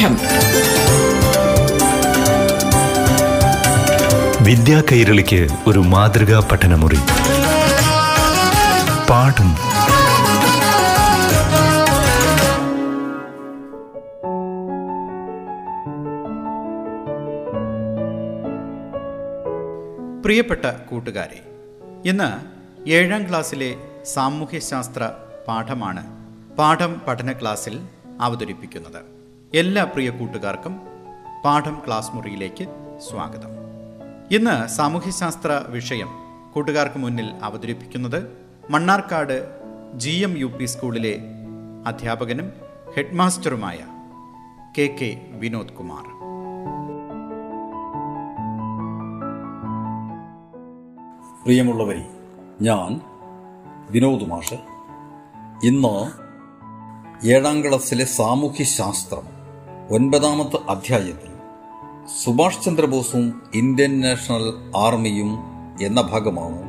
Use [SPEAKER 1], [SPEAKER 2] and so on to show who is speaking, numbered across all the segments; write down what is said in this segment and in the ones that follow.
[SPEAKER 1] പാഠം
[SPEAKER 2] വിദ്യാ കൈരളിക്ക് ഒരു മാതൃകാ പഠനമുറി. പാഠം.
[SPEAKER 3] പ്രിയപ്പെട്ട കൂട്ടുകാരെ ഇന്ന് ഏഴാം ക്ലാസ്സിലെ സാമൂഹ്യശാസ്ത്ര പാഠമാണ് പാഠം പഠന ക്ലാസ്സിൽ അവതരിപ്പിക്കുന്നത്. എല്ലാ പ്രിയ കൂട്ടുകാർക്കും പാഠം ക്ലാസ് മുറിയിലേക്ക് സ്വാഗതം. ഇന്ന് സാമൂഹ്യശാസ്ത്ര വിഷയം കൂട്ടുകാർക്ക് മുന്നിൽ അവതരിപ്പിക്കുന്നത് Mannarkkad G M U P സ്കൂളിലെ അധ്യാപകനും ഹെഡ്മാസ്റ്ററുമായ കെ കെ വിനോദ് കുമാർ.
[SPEAKER 4] പ്രിയമുള്ളവരെ ഞാൻ വിനോദ് മാഷ്. ഇന്ന് ഏഴാം ക്ലാസ്സിലെ സാമൂഹ്യശാസ്ത്രം ഒൻപതാമത്തെ അധ്യായത്തിൽ സുഭാഷ് ചന്ദ്രബോസും ഇന്ത്യൻ നാഷണൽ ആർമിയും എന്ന ഭാഗമാണ്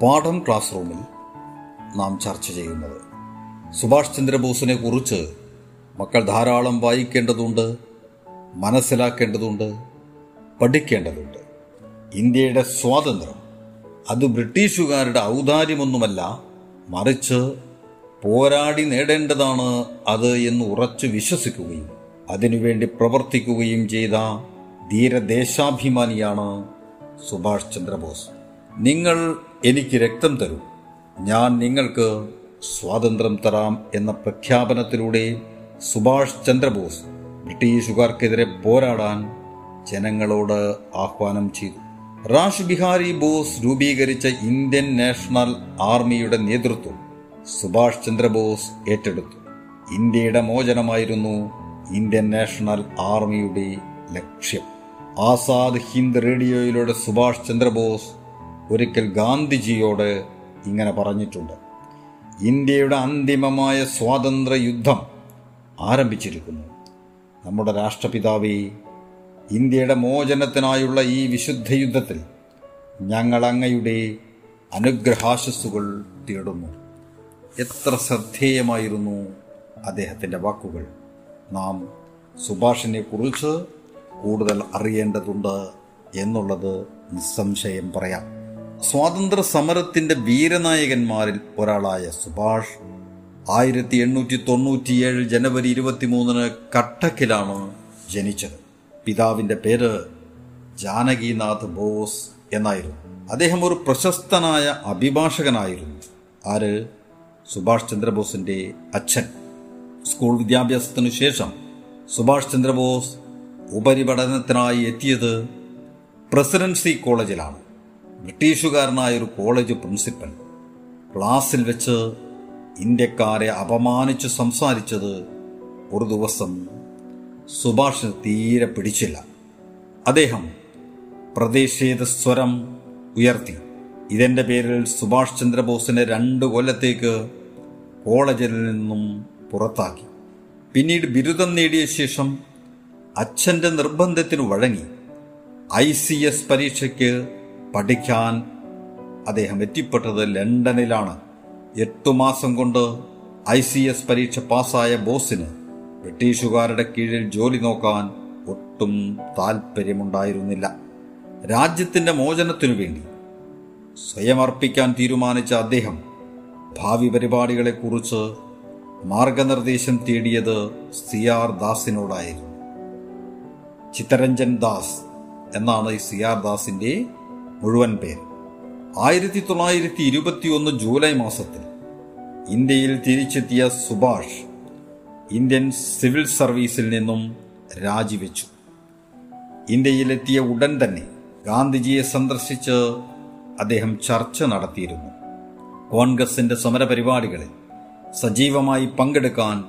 [SPEAKER 4] പാഠം ക്ലാസ് റൂമിൽ നാം ചർച്ച ചെയ്യുന്നത്. സുഭാഷ് ചന്ദ്രബോസിനെ കുറിച്ച് മക്കൾ ധാരാളം വായിക്കേണ്ടതുണ്ട് മനസ്സിലാക്കേണ്ടതുണ്ട് പഠിക്കേണ്ടതുണ്ട്. ഇന്ത്യയുടെ സ്വാതന്ത്ര്യം അത് ബ്രിട്ടീഷുകാരുടെ ഔദാര്യമൊന്നുമല്ല മറിച്ച് പോരാടി നേടേണ്ടതാണ് അത് എന്ന് ഉറച്ചു വിശ്വസിക്കുകയും അതിനുവേണ്ടി പ്രവർത്തിക്കുകയും ചെയ്ത ധീരദേശാഭിമാനിയാണ് സുഭാഷ് ചന്ദ്രബോസ്. നിങ്ങൾ എനിക്ക് രക്തം തരൂ. ഞാൻ നിങ്ങൾക്ക് സ്വാതന്ത്ര്യം തരാം എന്ന പ്രഖ്യാപനത്തിലൂടെ സുഭാഷ് ചന്ദ്രബോസ് ബ്രിട്ടീഷുകാർക്കെതിരെ പോരാടാൻ ജനങ്ങളോട് ആഹ്വാനം ചെയ്തു. റാഷ് ബിഹാരി ബോസ് രൂപീകരിച്ച ഇന്ത്യൻ നാഷണൽ ആർമിയുടെ നേതൃത്വം സുഭാഷ് ചന്ദ്രബോസ് ഏറ്റെടുത്തു. ഇന്ത്യയുടെ മോചനമായിരുന്നു ഇന്ത്യൻ നാഷണൽ ആർമിയുടെ ലക്ഷ്യം. ആസാദ് ഹിന്ദ് റേഡിയോയിലൂടെ സുഭാഷ് ചന്ദ്രബോസ് ഒരിക്കൽ ഗാന്ധിജിയോട് ഇങ്ങനെ പറഞ്ഞിട്ടുണ്ട്. ഇന്ത്യയുടെ അന്തിമമായ സ്വാതന്ത്ര്യ യുദ്ധം ആരംഭിച്ചിരിക്കുന്നു. നമ്മുടെ രാഷ്ട്രപിതാവേ ഇന്ത്യയുടെ മോചനത്തിനായുള്ള ഈ വിശുദ്ധ യുദ്ധത്തിൽ ഞങ്ങൾ അങ്ങയുടെ അനുഗ്രഹാശസ്സുകൾ തേടുന്നു. എത്ര ശ്രദ്ധേയമായിരുന്നു അദ്ദേഹത്തിന്റെ വാക്കുകൾ. നാം സുഭാഷിനെ കുറിച്ച് കൂടുതൽ അറിയേണ്ടതുണ്ട് എന്നുള്ളത് നിസ്സംശയം പറയാം. സ്വാതന്ത്ര്യ സമരത്തിന്റെ വീരനായകന്മാരിൽ ഒരാളായ സുഭാഷ് ആയിരത്തി എണ്ണൂറ്റി തൊണ്ണൂറ്റിയേഴ് ജനുവരി ഇരുപത്തിമൂന്നിന് കട്ടക്കിലാണ് ജനിച്ചത്. പിതാവിന്റെ പേര് ജാനകിനാഥ് ബോസ് എന്നായിരുന്നു. അദ്ദേഹം ഒരു പ്രശസ്തനായ അഭിഭാഷകനായിരുന്നു. ആര്? സുഭാഷ് ചന്ദ്രബോസിന്റെ അച്ഛൻ. സ്കൂൾ വിദ്യാഭ്യാസത്തിനു ശേഷം സുഭാഷ് ചന്ദ്രബോസ് ഉപരിപഠനത്തിനായി എത്തിയത് പ്രസിഡൻസി കോളേജിലാണ്. ബ്രിട്ടീഷുകാരനായ ഒരു കോളേജ് പ്രിൻസിപ്പൽ. ക്ലാസ്സിൽ വെച്ച് ഇന്ത്യക്കാരെ അപമാനിച്ച് സംസാരിച്ചത് ഒരു ദിവസം സുഭാഷിന് തീരെ പിടിച്ചില്ല. അദ്ദേഹം പ്രതിഷേധ സ്വരം ഉയർത്തി. ഇതെന്റെ പേരിൽ സുഭാഷ് ചന്ദ്രബോസിനെ രണ്ട് കൊല്ലത്തേക്ക് കോളേജിൽ നിന്നും പുറത്താക്കി. പിന്നീട് ബിരുദം നേടിയ ശേഷം അച്ഛന്റെ നിർബന്ധത്തിന് വഴങ്ങി ഐ സി എസ് പരീക്ഷയ്ക്ക് പഠിക്കാൻ അദ്ദേഹം എത്തിപ്പെട്ടത് ലണ്ടനിലാണ്. എട്ടു മാസം കൊണ്ട് ഐ സി എസ് പരീക്ഷ പാസ്സായ ബോസിന് ബ്രിട്ടീഷുകാരുടെ കീഴിൽ ജോലി നോക്കാൻ ഒട്ടും താല്പര്യമുണ്ടായിരുന്നില്ല രാജ്യത്തിന്റെ മോചനത്തിനു വേണ്ടി സ്വയം അർപ്പിക്കാൻ തീരുമാനിച്ച അദ്ദേഹം ഭാവി പരിപാടികളെക്കുറിച്ച് മാർഗനിർദ്ദേശം തേടിയത് സി ആർ ദാസിനോടായിരുന്നു. ചിത്തരഞ്ജൻ ദാസ് എന്നാണ് ഈ സി ആർ മുഴുവൻ പേര്. ആയിരത്തി തൊള്ളായിരത്തി ഇരുപത്തിയൊന്ന് ജൂലൈ മാസത്തിൽ ഇന്ത്യയിൽ തിരിച്ചെത്തിയ സുഭാഷ് ഇന്ത്യൻ സിവിൽ സർവീസിൽ നിന്നും രാജിവെച്ചു. ഇന്ത്യയിലെത്തിയ ഉടൻ തന്നെ ഗാന്ധിജിയെ സന്ദർശിച്ച് അദ്ദേഹം ചർച്ച നടത്തിയിരുന്നു. കോൺഗ്രസിന്റെ സമരപരിപാടികളിൽ സജീവമായി പങ്കെടുക്കാൻ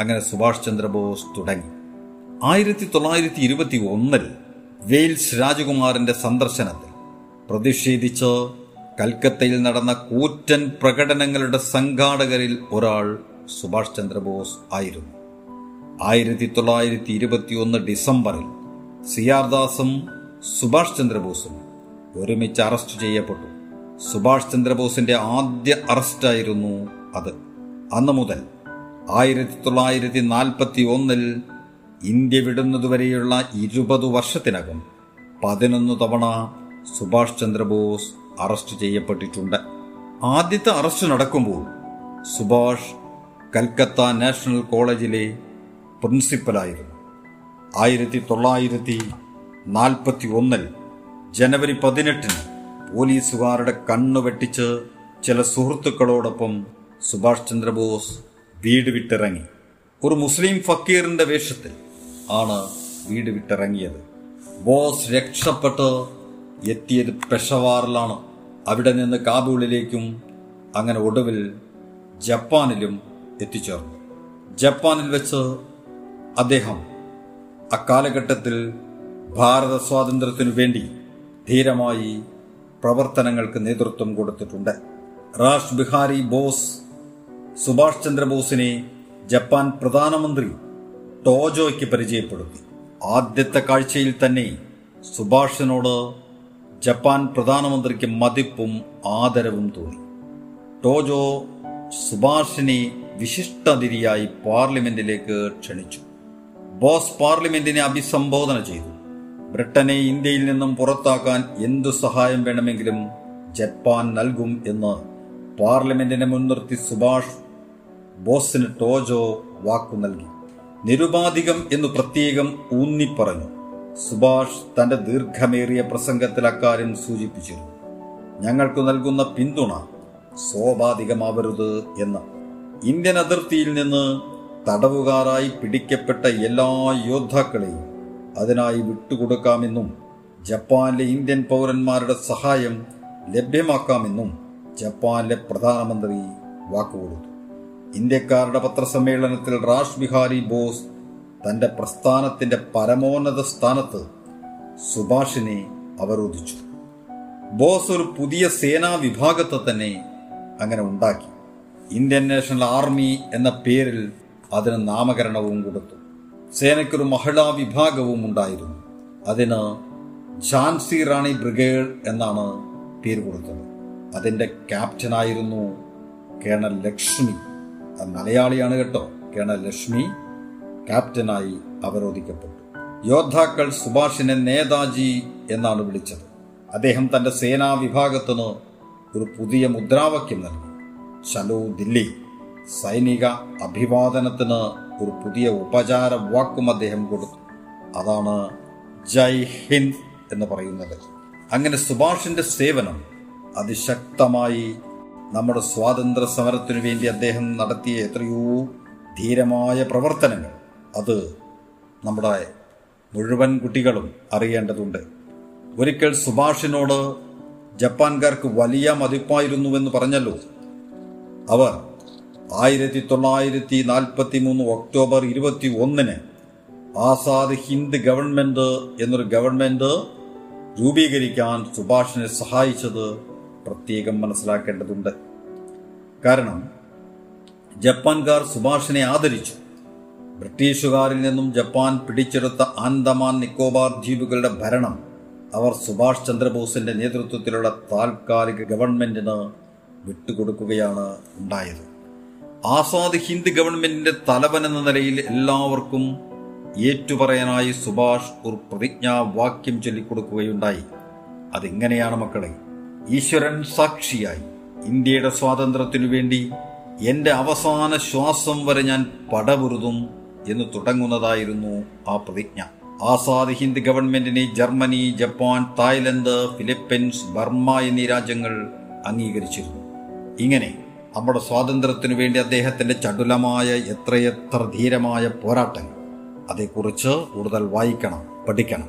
[SPEAKER 4] അങ്ങനെ സുഭാഷ് ചന്ദ്രബോസ് തുടങ്ങി. ആയിരത്തി തൊള്ളായിരത്തി ഇരുപത്തി ഒന്നിൽ വെയിൽസ് രാജകുമാരന്റെ സന്ദർശനത്തിൽ പ്രതിഷേധിച്ച് കൽക്കത്തയിൽ നടന്ന കൂറ്റൻ പ്രകടനങ്ങളുടെ സംഘാടകരിൽ ഒരാൾ സുഭാഷ് ചന്ദ്രബോസ് ആയിരുന്നു. ആയിരത്തി തൊള്ളായിരത്തി ഇരുപത്തിയൊന്ന് ഡിസംബറിൽ സിയാർദാസും സുഭാഷ് ചന്ദ്രബോസും ഒരുമിച്ച് അറസ്റ്റ് ചെയ്യപ്പെട്ടു. സുഭാഷ് ചന്ദ്രബോസിന്റെ ആദ്യ അറസ്റ്റായിരുന്നു അത്. അന്നു മുതൽ ആയിരത്തി തൊള്ളായിരത്തി നാൽപ്പത്തി ഒന്നിൽ ഇന്ത്യ വിടുന്നതുവരെയുള്ള ഇരുപത് വർഷത്തിനകം പതിനൊന്ന് തവണ സുഭാഷ് ചന്ദ്രബോസ് അറസ്റ്റ് ചെയ്യപ്പെട്ടിട്ടുണ്ട്. ആദ്യത്തെ അറസ്റ്റ് നടക്കുമ്പോൾ സുഭാഷ് കൽക്കത്ത നാഷണൽ കോളേജിലെ പ്രിൻസിപ്പലായിരുന്നു. ആയിരത്തി തൊള്ളായിരത്തി നാൽപ്പത്തി ഒന്നിൽ ജനുവരി പതിനെട്ടിന് പോലീസുകാരുടെ കണ്ണു വെട്ടിച്ച് ചില സുഹൃത്തുക്കളോടൊപ്പം സുഭാഷ് ചന്ദ്രബോസ് വീട് വിട്ടിറങ്ങി. ഒരു മുസ്ലിം ഫക്കീറിന്റെ വേഷത്തിൽ ആണ് വീട് വിട്ടിറങ്ങിയത്. ബോസ് രക്ഷപ്പെട്ട് എത്തിയത് പെഷവാറിലാണ്. അവിടെ നിന്ന് കാബൂളിലേക്കും അങ്ങനെ ഒടുവിൽ ജപ്പാനിലും എത്തിച്ചേർന്നു. ജപ്പാനിൽ വെച്ച് അദ്ദേഹം അക്കാലഘട്ടത്തിൽ ഭാരത സ്വാതന്ത്ര്യത്തിനു വേണ്ടി ധീരമായി പ്രവർത്തനങ്ങൾക്ക് നേതൃത്വം കൊടുത്തിട്ടുണ്ട്. രാജ് ബിഹാരി ബോസ് സുഭാഷ് ചന്ദ്രബോസിനെ ജപ്പാൻ പ്രധാനമന്ത്രി ടോജോയ്ക്ക് പരിചയപ്പെടുത്തി. ആദ്യത്തെ കാഴ്ചയിൽ തന്നെ സുഭാഷിനോട് ജപ്പാൻ പ്രധാനമന്ത്രിക്ക് മതിപ്പും ആദരവും തോന്നി. ടോജോ സുഭാഷിനെ വിശിഷ്ടാതിഥിയായി പാർലമെന്റിലേക്ക് ക്ഷണിച്ചു. ബോസ് പാർലമെന്റിനെ അഭിസംബോധന ചെയ്തു. ബ്രിട്ടനെ ഇന്ത്യയിൽ നിന്നും പുറത്താക്കാൻ എന്തു സഹായം വേണമെങ്കിലും ജപ്പാൻ നൽകും എന്ന് പാർലമെന്റിനെ മുൻനിർത്തി സുഭാഷ് ബോസിന് ടോജോ വാക്കു നൽകി. നിരുപാധികം എന്ന് പ്രത്യേകം ഊന്നിപ്പറഞ്ഞു. സുഭാഷ് തന്റെ ദീർഘമേറിയ പ്രസംഗത്തിൽ അക്കാര്യം സൂചിപ്പിച്ചിരുന്നു. ഞങ്ങൾക്ക് നൽകുന്ന പിന്തുണ സ്വാഭാവികമാവരുത് എന്ന്. ഇന്ത്യൻ അതിർത്തിയിൽ നിന്ന് തടവുകാരായി പിടിക്കപ്പെട്ട എല്ലാ യോദ്ധാക്കളെയും അതിനായി വിട്ടുകൊടുക്കാമെന്നും ജപ്പാനിലെ ഇന്ത്യൻ പൗരന്മാരുടെ സഹായം ലഭ്യമാക്കാമെന്നും ജപ്പാനിലെ പ്രധാനമന്ത്രി വാക്കുകൊടുത്തു. ഇന്ത്യക്കാരുടെ പത്രസമ്മേളനത്തിൽ റാഷ് ബിഹാരി ബോസ് തന്റെ പ്രസ്ഥാനത്തിന്റെ പരമോന്നത സ്ഥാനത്ത് സുഭാഷിനെ അവരോധിച്ചു. ബോസ് ഒരു പുതിയ സേനാ വിഭാഗത്തെ തന്നെ അങ്ങനെ ഉണ്ടാക്കി. ഇന്ത്യൻ നാഷണൽ ആർമി എന്ന പേരിൽ അതിന് നാമകരണവും കൊടുത്തു. സേനയ്ക്കൊരു മഹിളാ വിഭാഗവും ഉണ്ടായിരുന്നു. അതിന് ഝാൻസി റാണി ബ്രിഗേഡ് എന്നാണ് പേര് കൊടുത്തത്. അതിന്റെ ക്യാപ്റ്റനായിരുന്നു കേണൽ ലക്ഷ്മി. മലയാളിയാണ് കേട്ടോ. കേണൽ ലക്ഷ്മി ക്യാപ്റ്റനായി അവരോധിക്കപ്പെട്ടു. യോദ്ധാക്കൾ സുഭാഷിനെ നേതാജി എന്നാണ് വിളിച്ചത്. അദ്ദേഹം തന്റെ സേനാ വിഭാഗത്തിന് ഒരു പുതിയ മുദ്രാവാക്യം നൽകി. ചലോ ദില്ലി സൈനിക അഭിവാദനത്തിന് ഒരു പുതിയ ഉപചാര വാക്കും അദ്ദേഹം കൊടുത്തു. അതാണ് ജയ് ഹിന്ദ് എന്ന് പറയുന്നത്. അങ്ങനെ സുഭാഷിന്റെ സേവനം അതിശക്തമായി നമ്മുടെ സ്വാതന്ത്ര്യ സമരത്തിനു വേണ്ടി അദ്ദേഹം നടത്തിയ എത്രയോ ധീരമായ പ്രവർത്തനങ്ങൾ. അത് നമ്മുടെ മുഴുവൻ കുട്ടികളും അറിയേണ്ടതുണ്ട്. ഒരിക്കൽ സുഭാഷിനോട് ജപ്പാൻകാർക്ക് വലിയ മതിപ്പായിരുന്നുവെന്ന് പറഞ്ഞല്ലോ. അവർ ആയിരത്തി തൊള്ളായിരത്തി നാൽപ്പത്തി മൂന്ന് ഒക്ടോബർ ഇരുപത്തി ഒന്നിന് ആസാദ് ഹിന്ദ് ഗവൺമെന്റ് എന്നൊരു ഗവൺമെന്റ് രൂപീകരിക്കാൻ സുഭാഷിനെ സഹായിച്ചത് പ്രത്യേകം മനസ്സിലാക്കേണ്ടതുണ്ട്. കാരണം ജപ്പാൻകാർ സുഭാഷിനെ ആദരിച്ചു. ബ്രിട്ടീഷുകാരിൽ നിന്നും ജപ്പാൻ പിടിച്ചെടുത്ത ആൻഡമാൻ നിക്കോബാർ ദ്വീപുകളുടെ ഭരണം അവർ സുഭാഷ് ചന്ദ്രബോസിന്റെ നേതൃത്വത്തിലുള്ള താൽക്കാലിക ഗവൺമെന്റിന് വിട്ടുകൊടുക്കുകയാണ് ഉണ്ടായത്. ആസാദ് ഹിന്ദ് ഗവൺമെന്റിന്റെ തലവൻ എന്ന നിലയിൽ എല്ലാവർക്കും ഏറ്റുപറയാനായി സുഭാഷ് ഒരു പ്രതിജ്ഞാവാക്യം ചൊല്ലിക്കൊടുക്കുകയുണ്ടായി. അതെങ്ങനെയാണ് മക്കളെ? ഈശ്വരൻ സാക്ഷിയായി. ഇന്ത്യയുടെ സ്വാതന്ത്ര്യത്തിനു വേണ്ടി എന്റെ അവസാന ശ്വാസം വരെ ഞാൻ പടപുരുതും എന്ന് തുടങ്ങുന്നതായിരുന്നു ആ പ്രതിജ്ഞ. ആസാദ് ഹിന്ദ് ഗവൺമെന്റിനെ Germany Japan Thailand Philippines Burma എന്നീ രാജ്യങ്ങൾ അംഗീകരിച്ചിരുന്നു. ഇങ്ങനെ നമ്മുടെ സ്വാതന്ത്ര്യത്തിനു വേണ്ടി അദ്ദേഹത്തിന്റെ ചടുലമായ എത്രയെത്ര ധീരമായ പോരാട്ടങ്ങൾ അതേക്കുറിച്ച് കൂടുതൽ വായിക്കണം പഠിക്കണം.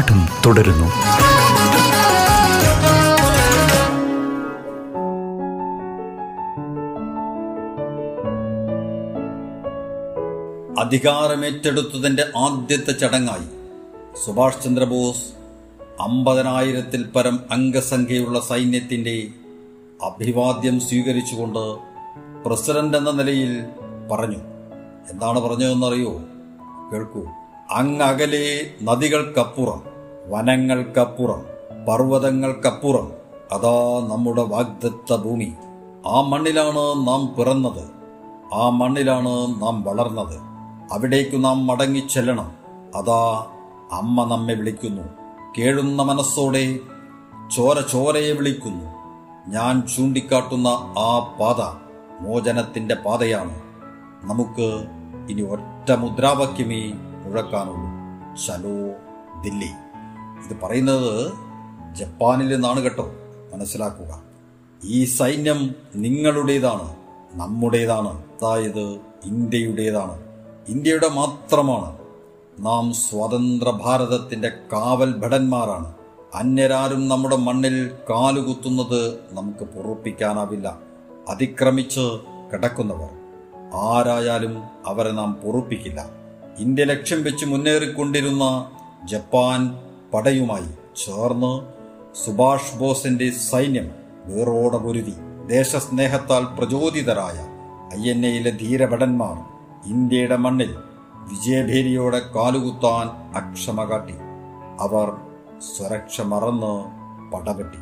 [SPEAKER 2] പാഠം തുടരുന്നു.
[SPEAKER 4] അധികാരമേറ്റെടുത്തതിന്റെ ആദ്യത്തെ ചടങ്ങായി സുഭാഷ് ചന്ദ്രബോസ് അമ്പതിനായിരത്തിൽ പരം അംഗസംഖ്യയുള്ള സൈന്യത്തിന്റെ അഭിവാദ്യം സ്വീകരിച്ചുകൊണ്ട് പ്രസിഡന്റ് എന്ന നിലയിൽ പറഞ്ഞു. എന്താണ് പറഞ്ഞതെന്നറിയോ? കേൾക്കൂ. അങ്ങകലെ നദികൾക്കപ്പുറം വനങ്ങൾക്കപ്പുറം പർവതങ്ങൾക്കപ്പുറം അതാ നമ്മുടെ വാഗ്ദത്ത ഭൂമി. ആ മണ്ണിലാണ് നാം പിറന്നത്. ആ മണ്ണിലാണ് നാം വളർന്നത്. അവിടേക്കു നാം മടങ്ങി മടങ്ങിച്ചെല്ലണം. അതാ അമ്മ നമ്മെ വിളിക്കുന്നു. കേഴുന്ന മനസ്സോടെ ചോര ചോരയെ വിളിക്കുന്നു. ഞാൻ ചൂണ്ടിക്കാട്ടുന്ന ആ പാത മോചനത്തിന്റെ പാതയാണ്. നമുക്ക് ഇനി ഒറ്റ മുദ്രാവാക്യമേ മുഴക്കാനുള്ളൂ. ചലോ ദില്ലി. ഇത് പറയുന്നത് ജപ്പാനിൽ നിന്നാണ് കേട്ടോ. മനസ്സിലാക്കുക. ഈ സൈന്യം നിങ്ങളുടേതാണ് നമ്മുടേതാണ്. അതായത് ഇന്ത്യയുടേതാണ്. ഇന്ത്യയുടെ മാത്രമാണ്. നാം സ്വതന്ത്ര ഭാരതത്തിന്റെ കാവൽ ഭടന്മാരാണ് അന്യരാരും നമ്മുടെ മണ്ണിൽ കാലുകുത്തുന്നത് നമുക്ക് പൊറുപ്പിക്കാനാവില്ല. അതിക്രമിച്ച് കിടക്കുന്നവർ. ആരായാലും അവരെ നാം പൊറുപ്പിക്കില്ല. ഇന്ത്യ ലക്ഷ്യം വെച്ച് മുന്നേറിക്കൊണ്ടിരുന്ന ജപ്പാൻ പടയുമായി ചേർന്ന് സുഭാഷ് ബോസിന്റെ സൈന്യം വേറോടെ പൊരുതി. ദേശസ്നേഹത്താൽ പ്രചോദിതരായ ഐ എൻ എയിലെ ധീരഭടന്മാർ ഇന്ത്യയുടെ മണ്ണിൽ വിജയഭേരിയോടെ കാലുകുത്താൻ അക്ഷമ കാട്ടി. അവർ സ്വരക്ഷ മറന്ന് പടപെട്ടി.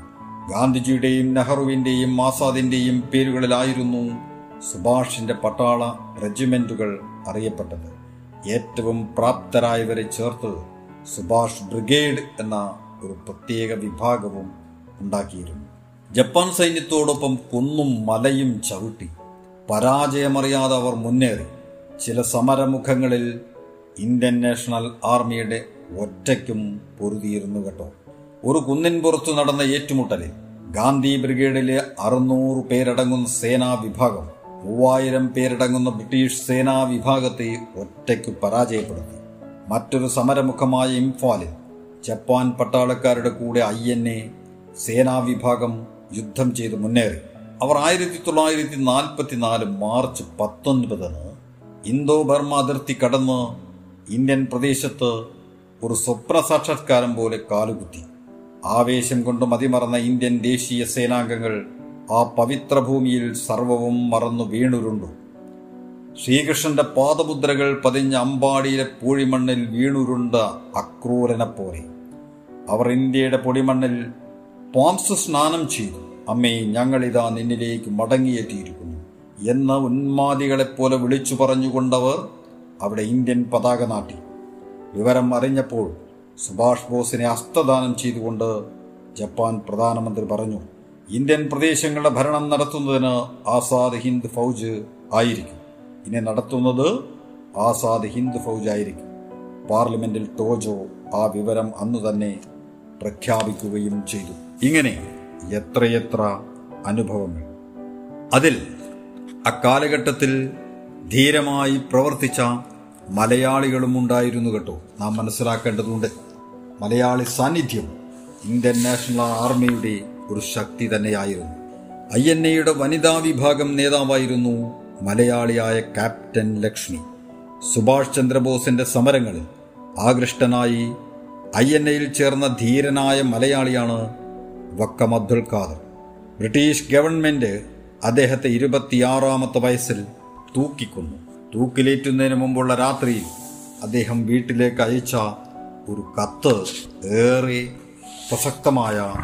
[SPEAKER 4] ഗാന്ധിജിയുടെയും നെഹ്റുവിന്റെയും ആസാദിന്റെയും പേരുകളിലായിരുന്നു സുഭാഷിന്റെ പട്ടാള റെജിമെന്റുകൾ അറിയപ്പെട്ടത്. ഏറ്റവും പ്രാപ്തരായവരെ ചേർത്ത് സുഭാഷ് ബ്രിഗേഡ് എന്ന ഒരു പ്രത്യേക വിഭാഗവും ഉണ്ടാക്കിയിരുന്നു. ജപ്പാൻ സൈന്യത്തോടൊപ്പം കുന്നും മലയും ചവിട്ടി പരാജയമറിയാതെ അവർ മുന്നേറി. ചില സമരമുഖങ്ങളിൽ ഇന്ത്യൻ നാഷണൽ ആർമിയുടെ ഒറ്റയ്ക്കും പൊരുതിയിരുന്നു കേട്ടോ. ഒരു കുന്നിൻ പുറത്തു നടന്ന ഏറ്റുമുട്ടലിൽ ഗാന്ധി ബ്രിഗേഡിലെ അറുന്നൂറ് പേരടങ്ങുന്ന സേനാ വിഭാഗം മൂവായിരം പേരടങ്ങുന്ന ബ്രിട്ടീഷ് സേനാ വിഭാഗത്തെ ഒറ്റയ്ക്ക് പരാജയപ്പെടുത്തി. മറ്റൊരു സമരമുഖമായ ഇംഫാലിൽ ജപ്പാൻ പട്ടാളക്കാരുടെ കൂടെ ഐ എൻ എ സേനാവിഭാഗം യുദ്ധം ചെയ്ത് മുന്നേറി. അവർ ആയിരത്തി തൊള്ളായിരത്തി നാൽപ്പത്തിനാല് മാർച്ച് പത്തൊൻപതിന് ഇന്തോ ബർമ അതിർത്തി കടന്ന് ഇന്ത്യൻ പ്രദേശത്ത് ഒരു സ്വപ്ന സാക്ഷാത്കാരം പോലെ കാലുകുത്തി. ആവേശം കൊണ്ട് മതിമറന്ന ഇന്ത്യൻ ദേശീയ സേനാംഗങ്ങൾ ആ പവിത്ര ഭൂമിയിൽ സർവവും മറന്നു വീണുരുണ്ടു. ശ്രീകൃഷ്ണന്റെ പാദമുദ്രകൾ പതിഞ്ഞ അമ്പാടിയിലെ പൂഴിമണ്ണിൽ വീണുരുണ്ട അക്രൂരനെ പോലെ അവർ ഇന്ത്യയുടെ പൊടിമണ്ണിൽ പോംസ് സ്നാനം ചെയ്തു. അമ്മേ ഞങ്ങളിതാ നിന്നിലേക്ക് മടങ്ങിയെത്തിയിരിക്കുന്നു. എന്ന ഉന്മാദികളെപ്പോലെ വിളിച്ചു പറഞ്ഞുകൊണ്ടവർ അവിടെ ഇന്ത്യൻ പതാക നാട്ടി. വിവരം അറിഞ്ഞപ്പോൾ സുഭാഷ് ബോസിനെ ഹസ്തദാനം ചെയ്തുകൊണ്ട് ജപ്പാൻ പ്രധാനമന്ത്രി പറഞ്ഞു ഇന്ത്യൻ പ്രദേശങ്ങളുടെ ഭരണം നടത്തുന്നതിന് ആസാദ് ഹിന്ദ് ഫൗജ് ആയിരിക്കും. ഇനി നടത്തുന്നത് ആസാദ് ഹിന്ദ് ഫൗജായിരിക്കും. പാർലമെന്റിൽ ടോജോ ആ വിവരം അന്നു തന്നെ പ്രഖ്യാപിക്കുകയും ചെയ്തു. ഇങ്ങനെ എത്രയെത്ര അനുഭവങ്ങൾ. അതിൽ അക്കാലഘട്ടത്തിൽ ധീരമായി പ്രവർത്തിച്ച മലയാളികളും ഉണ്ടായിരുന്നു കേട്ടോ. നാം മനസ്സിലാക്കേണ്ടതുണ്ട് മലയാളി സാന്നിധ്യം ഇന്ത്യൻ നാഷണൽ ആർമിയുടെ ഒരു ശക്തി തന്നെയായിരുന്നു. ഐ എൻ എയുടെ വനിതാ വിഭാഗം നേതാവായിരുന്നു മലയാളിയായ ക്യാപ്റ്റൻ ലക്ഷ്മി. സുഭാഷ് ചന്ദ്രബോസിന്റെ സമരങ്ങളിൽ ആകൃഷ്ടനായി ഐ എൻ എയിൽ ചേർന്ന ധീരനായ മലയാളിയാണ് വക്കം അബ്ദുൽ ഖാദർ. ബ്രിട്ടീഷ് ഗവൺമെന്റ് അദ്ദേഹത്തെ ഇരുപത്തിയാറാമത്തെ വയസ്സിൽ തൂക്കിക്കൊന്നു. തൂക്കിലേറ്റുന്നതിന് മുമ്പുള്ള രാത്രിയിൽ അദ്ദേഹം വീട്ടിലേക്ക് അയച്ച ഒരു കത്ത് ഏറെ പ്രസക്തമായ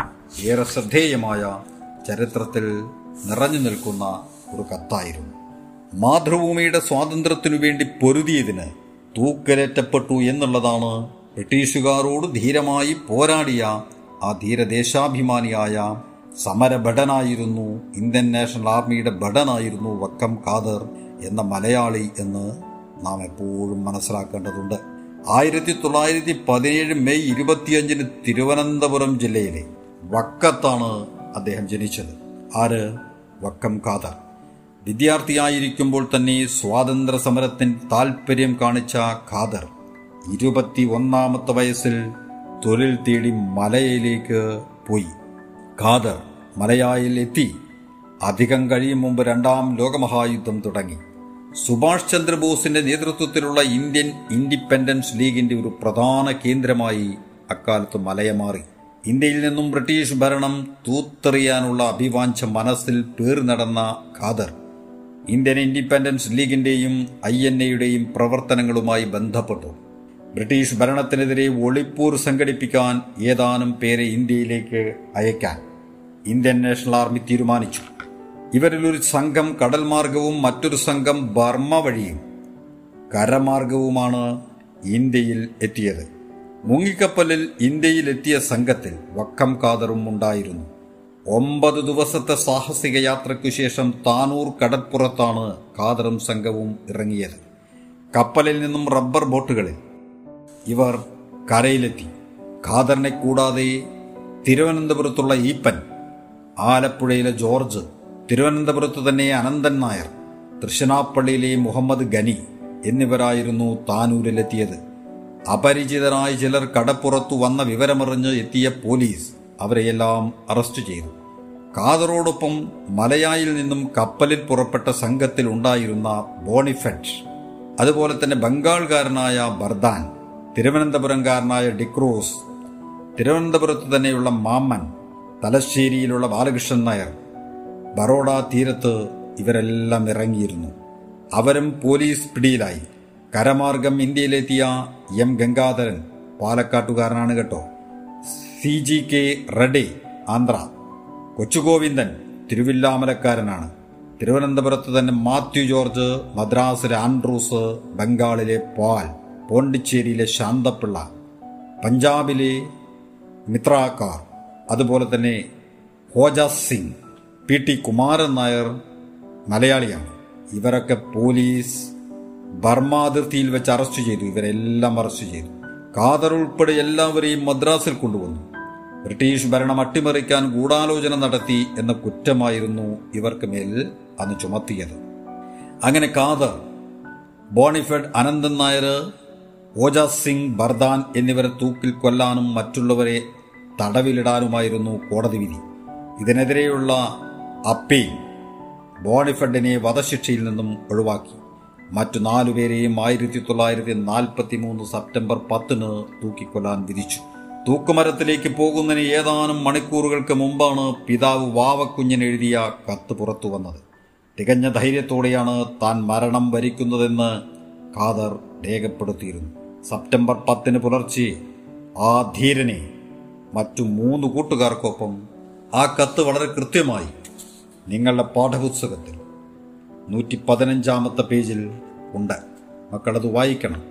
[SPEAKER 4] ഏറെ ശ്രദ്ധേയമായ ചരിത്രത്തിൽ നിറഞ്ഞു നിൽക്കുന്ന ഒരു കത്തായിരുന്നു. മാതൃഭൂമിയുടെ സ്വാതന്ത്ര്യത്തിനു വേണ്ടി പൊരുതിയതിന് തൂക്കലേറ്റപ്പെട്ടു എന്നുള്ളതാണ് ബ്രിട്ടീഷുകാരോട് ധീരമായി പോരാടിയ ആ ധീരദേശാഭിമാനിയായ സമരഭടനായിരുന്നു ഇന്ത്യൻ നാഷണൽ ആർമിയുടെ ഭടനായിരുന്നു വക്കം ഖാദർ എന്ന മലയാളി എന്ന് നാം എപ്പോഴും മനസ്സിലാക്കേണ്ടതുണ്ട്. ആയിരത്തി തൊള്ളായിരത്തി പതിനേഴ് മെയ് ഇരുപത്തിയഞ്ചിന് തിരുവനന്തപുരം ജില്ലയിലെ വക്കത്താണ് അദ്ദേഹം ജനിച്ചത്. ആര്? വക്കം ഖാദർ. വിദ്യാർത്ഥിയായിരിക്കുമ്പോൾ തന്നെ സ്വാതന്ത്ര്യ സമരത്തിന് താൽപ്പര്യം കാണിച്ച ഖാദർ ഇരുപത്തി ഒന്നാമത്തെ വയസ്സിൽ തൊഴിൽ തേടി മലയയിലേക്ക് പോയി. ഖാദർ മലയായിൽ എത്തി. അധികം കഴിയും മുമ്പ് രണ്ടാം ലോകമഹായുദ്ധം തുടങ്ങി. സുഭാഷ് ചന്ദ്രബോസിന്റെ നേതൃത്വത്തിലുള്ള ഇന്ത്യൻ ഇൻഡിപെൻഡൻസ് ലീഗിന്റെ ഒരു പ്രധാന കേന്ദ്രമായി അക്കാലത്ത് മലയ മാറി. ഇന്ത്യയിൽ നിന്നും ബ്രിട്ടീഷ് ഭരണം തൂത്തെറിയാനുള്ള അഭിവാഞ്ച മനസ്സിൽ പേർ നടന്ന ഖാദർ ഇന്ത്യൻ ഇൻഡിപെൻഡൻസ് ലീഗിന്റെയും ഐ എൻ എയുടെയും പ്രവർത്തനങ്ങളുമായി ബന്ധപ്പെട്ടു. ബ്രിട്ടീഷ് ഭരണത്തിനെതിരെ ഒളിപ്പൂർ സംഘടിപ്പിക്കാൻ ഏതാനും പേരെ ഇന്ത്യയിലേക്ക് അയക്കാൻ ഇന്ത്യൻ നാഷണൽ ആർമി തീരുമാനിച്ചു. ഇവരിൽ ഒരു സംഘം കടൽ മാർഗവും മറ്റൊരു സംഘം ബർമ്മ വഴിയും കരമാർഗവുമാണ് ഇന്ത്യയിൽ എത്തിയത്. മുങ്ങിക്കപ്പലിൽ ഇന്ത്യയിൽ എത്തിയ സംഘത്തിൽ വക്കം കാതറും ഉണ്ടായിരുന്നു. ഒമ്പത് ദിവസത്തെ സാഹസിക യാത്രയ്ക്കു ശേഷം താനൂർ കടൽപ്പുറത്താണ് കാതറും സംഘവും ഇറങ്ങിയത്. കപ്പലിൽ നിന്നും റബ്ബർ ബോട്ടുകളിൽ ഇവർ കരയിലെത്തി. ഖാദറിനെ കൂടാതെ തിരുവനന്തപുരത്തുള്ള ഈപ്പൻ ആലപ്പുഴയിലെ ജോർജ് തിരുവനന്തപുരത്ത് തന്നെ അനന്തൻ നായർ തൃശ്ശനാപ്പള്ളിയിലെ മുഹമ്മദ് ഗനി എന്നിവരായിരുന്നു താനൂരിലെത്തിയത്. അപരിചിതരായ ചിലർ കടപ്പുറത്തു വന്ന വിവരമറിഞ്ഞ് എത്തിയ പോലീസ് അവരെയെല്ലാം അറസ്റ്റ് ചെയ്തു. കാതറോടൊപ്പം മലയായിൽ നിന്നും കപ്പലിൽ പുറപ്പെട്ട സംഘത്തിൽ ഉണ്ടായിരുന്ന ബോണിഫെറ്റ് അതുപോലെ തന്നെ ബംഗാൾകാരനായ ബർദാൻ തിരുവനന്തപുരംകാരനായ ഡിക്രൂസ് തിരുവനന്തപുരത്ത് തന്നെയുള്ള മാമ്മൻ തലശ്ശേരിയിലുള്ള ബാലകൃഷ്ണൻ നായർ ബറോഡ തീരത്ത് ഇവരെല്ലാം ഇറങ്ങിയിരുന്നു. അവരും പോലീസ് പിടിയിലായി. കരമാർഗം ഇന്ത്യയിലെത്തിയ എം ഗംഗാധരൻ പാലക്കാട്ടുകാരനാണ് കേട്ടോ. C G K Reddy Andhra. Kochugovindan തിരുവില്ലാമലക്കാരനാണ്. തിരുവനന്തപുരത്ത് തന്നെ മാത്യു ജോർജ് മദ്രാസിലെ ആൻഡ്രൂസ് ബംഗാളിലെ പാൽ പോണ്ടിച്ചേരിയിലെ ശാന്തപിള്ള പഞ്ചാബിലെ മിത്രാക്കാർ അതുപോലെ തന്നെ Hodja Singh P T Kumaran Nair മലയാളിയാണ്. ഇവരൊക്കെ പോലീസ് ബർമാതിർത്തിയിൽ വെച്ച് അറസ്റ്റ് ചെയ്തു. ഇവരെല്ലാം അറസ്റ്റ് ചെയ്തു. ഖാദർ ഉൾപ്പെടെ എല്ലാവരെയും മദ്രാസിൽ കൊണ്ടുവന്നു. ബ്രിട്ടീഷ് ഭരണം അട്ടിമറിക്കാൻ ഗൂഢാലോചന നടത്തി എന്ന കുറ്റമായിരുന്നു ഇവർക്ക് മേൽ അന്ന് ചുമത്തിയത്. അങ്ങനെ കാദർ ബോണിഫെഡ് അനന്തൻ നായർ ഓജാസ് സിംഗ് ബർദാൻ എന്നിവരെ തൂക്കിൽ കൊല്ലാനും മറ്റുള്ളവരെ തടവിലിടാനുമായിരുന്നു കോടതി വിധി. ഇതിനെതിരെയുള്ള അപ്പീൽ ബോണിഫെഡിനെ വധശിക്ഷയിൽ നിന്നും ഒഴിവാക്കി. മറ്റു നാലുപേരെയും ആയിരത്തി തൊള്ളായിരത്തി നാൽപ്പത്തി മൂന്ന് സെപ്റ്റംബർ പത്തിന് തൂക്കിക്കൊല്ലാൻ വിധിച്ചു. തൂക്കുമരത്തിലേക്ക് പോകുന്നതിന് ഏതാനും മണിക്കൂറുകൾക്ക് മുമ്പാണ് പിതാവ് വാവക്കുഞ്ഞൻ എഴുതിയ കത്ത് പുറത്തു വന്നത്. തികഞ്ഞ ധൈര്യത്തോടെയാണ് താൻ മരണം വരിക്കുന്നതെന്ന് ഖാദർ രേഖപ്പെടുത്തിയിരുന്നു. സെപ്റ്റംബർ പത്തിന് പുലർച്ചെ ആ ധീരനെ മറ്റു മൂന്ന് കൂട്ടുകാർക്കൊപ്പം ആ കത്ത് വളരെ കൃത്യമായി നിങ്ങളുടെ പാഠപുസ്തകത്തിൽ നൂറ്റി പതിനഞ്ചാമത്തെ പേജിൽ ഉണ്ട്. മക്കളത് വായിക്കണം.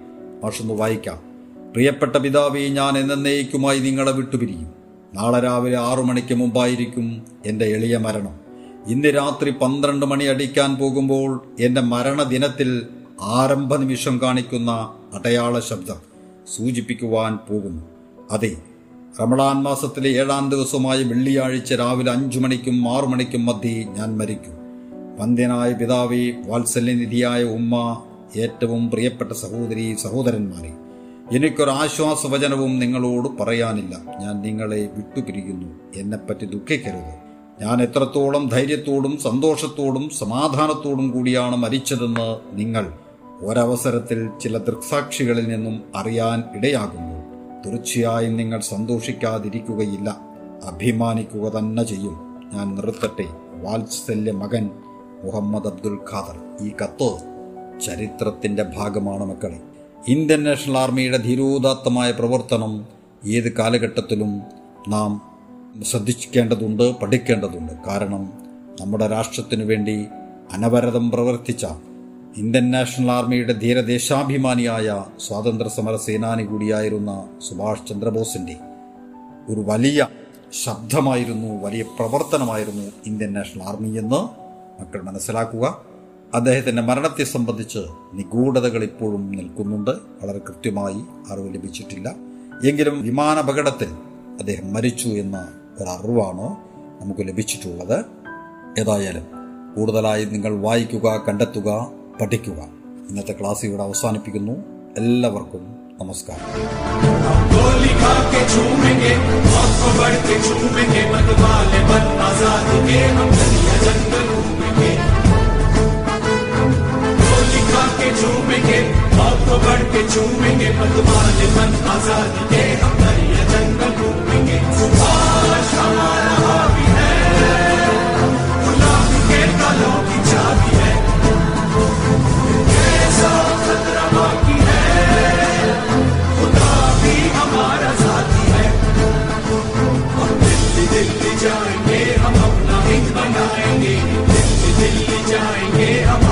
[SPEAKER 4] മാഷൊന്ന് വായിക്കാം. പ്രിയപ്പെട്ട പിതാവേ ഞാൻ എന്നേക്കുമായി നിങ്ങളെ വിട്ടുപിരിയും. നാളെ രാവിലെ ആറു മണിക്ക് മുമ്പായിരിക്കും എന്റെ എളിയ മരണം. ഇന്ന് രാത്രി പന്ത്രണ്ട് മണി അടിക്കാൻ പോകുമ്പോൾ എന്റെ മരണദിനത്തിൽ ആരംഭ നിമിഷം കാണിക്കുന്ന അടയാള ശബ്ദം സൂചിപ്പിക്കുവാൻ പോകുന്നു. അതെ റമളാൻ മാസത്തിലെ ഏഴാം ദിവസമായ വെള്ളിയാഴ്ച രാവിലെ അഞ്ചു മണിക്കും ആറു മണിക്കും മധ്യേ ഞാൻ മരിക്കും. വന്ധ്യനായ പിതാവേ വാത്സല്യനിധിയായ ഉമ്മ ഏറ്റവും പ്രിയപ്പെട്ട സഹോദരി സഹോദരന്മാരെ എനിക്കൊരാശ്വാസവചനവും നിങ്ങളോട് പറയാനില്ല. ഞാൻ നിങ്ങളെ വിട്ടുപിരിക്കുന്നു എന്നെപ്പറ്റി ദുഃഖിക്കരുത്. ഞാൻ എത്രത്തോളം ധൈര്യത്തോടും സന്തോഷത്തോടും സമാധാനത്തോടും കൂടിയാണ് മരിച്ചതെന്ന് നിങ്ങൾ ഒരവസരത്തിൽ ചില ദൃക്സാക്ഷികളിൽ നിന്നും അറിയാൻ ഇടയാകുന്നു. തീർച്ചയായും നിങ്ങൾ സന്തോഷിക്കാതിരിക്കുകയില്ല. അഭിമാനിക്കുക തന്നെ ചെയ്യും. ഞാൻ നിർത്തട്ടെ. വാത്സല്യ മകൻ മുഹമ്മദ് അബ്ദുൽ ഖാദർ. ഈ കത്ത് ചരിത്രത്തിന്റെ ഭാഗമാണ് മക്കളെ. ഇന്ത്യൻ നാഷണൽ ആർമിയുടെ ധീരോദാത്തമായ പ്രവർത്തനം ഏത് കാലഘട്ടത്തിലും നാം ശ്രദ്ധിക്കേണ്ടതുണ്ട് പഠിക്കേണ്ടതുണ്ട്. കാരണം നമ്മുടെ രാഷ്ട്രത്തിനു വേണ്ടി അനവരതം പ്രവർത്തിച്ച ഇന്ത്യൻ നാഷണൽ ആർമിയുടെ ധീരദേശാഭിമാനിയായ സ്വാതന്ത്ര്യ സമര സേനാനി കൂടിയായിരുന്ന സുഭാഷ് ചന്ദ്രബോസിന്റെ ഒരു വലിയ ശബ്ദമായിരുന്നു വലിയ പ്രവർത്തനമായിരുന്നു ഇന്ത്യൻ നാഷണൽ ആർമി എന്ന് മക്കൾ മനസ്സിലാക്കുക. അദ്ദേഹത്തിന്റെ മരണത്തെ സംബന്ധിച്ച് നിഗൂഢതകൾ ഇപ്പോഴും നിൽക്കുന്നുണ്ട്. വളരെ കൃത്യമായി അറിവ് ലഭിച്ചിട്ടില്ല. എങ്കിലും വിമാനാപകടത്തിൽ അദ്ദേഹം മരിച്ചു എന്ന ഒരറിവാണ് നമുക്ക് ലഭിച്ചിട്ടുള്ളത്. ഏതായാലും കൂടുതലായി നിങ്ങൾ വായിക്കുക കണ്ടെത്തുക പഠിക്കുക. ഇന്നത്തെ ക്ലാസ് ഇവിടെ അവസാനിപ്പിക്കുന്നു. എല്ലാവർക്കും നമസ്കാരം.
[SPEAKER 5] के झूमेंगे तो बढ़ के झूमेंगे पदमान मन आज़ाद के हम दरिया जंगल घूमेंगे। सुभाष हमारा है गुलाब के कलों की चाबी है। कैसा खतरा बाकी है, खुदा भी हमारा साथी है। और दिल्ली दिल्ली जाएँगे, हम अपना हिंद बनाएँगे। दिल्ली दिल्ली जाएँगे, हम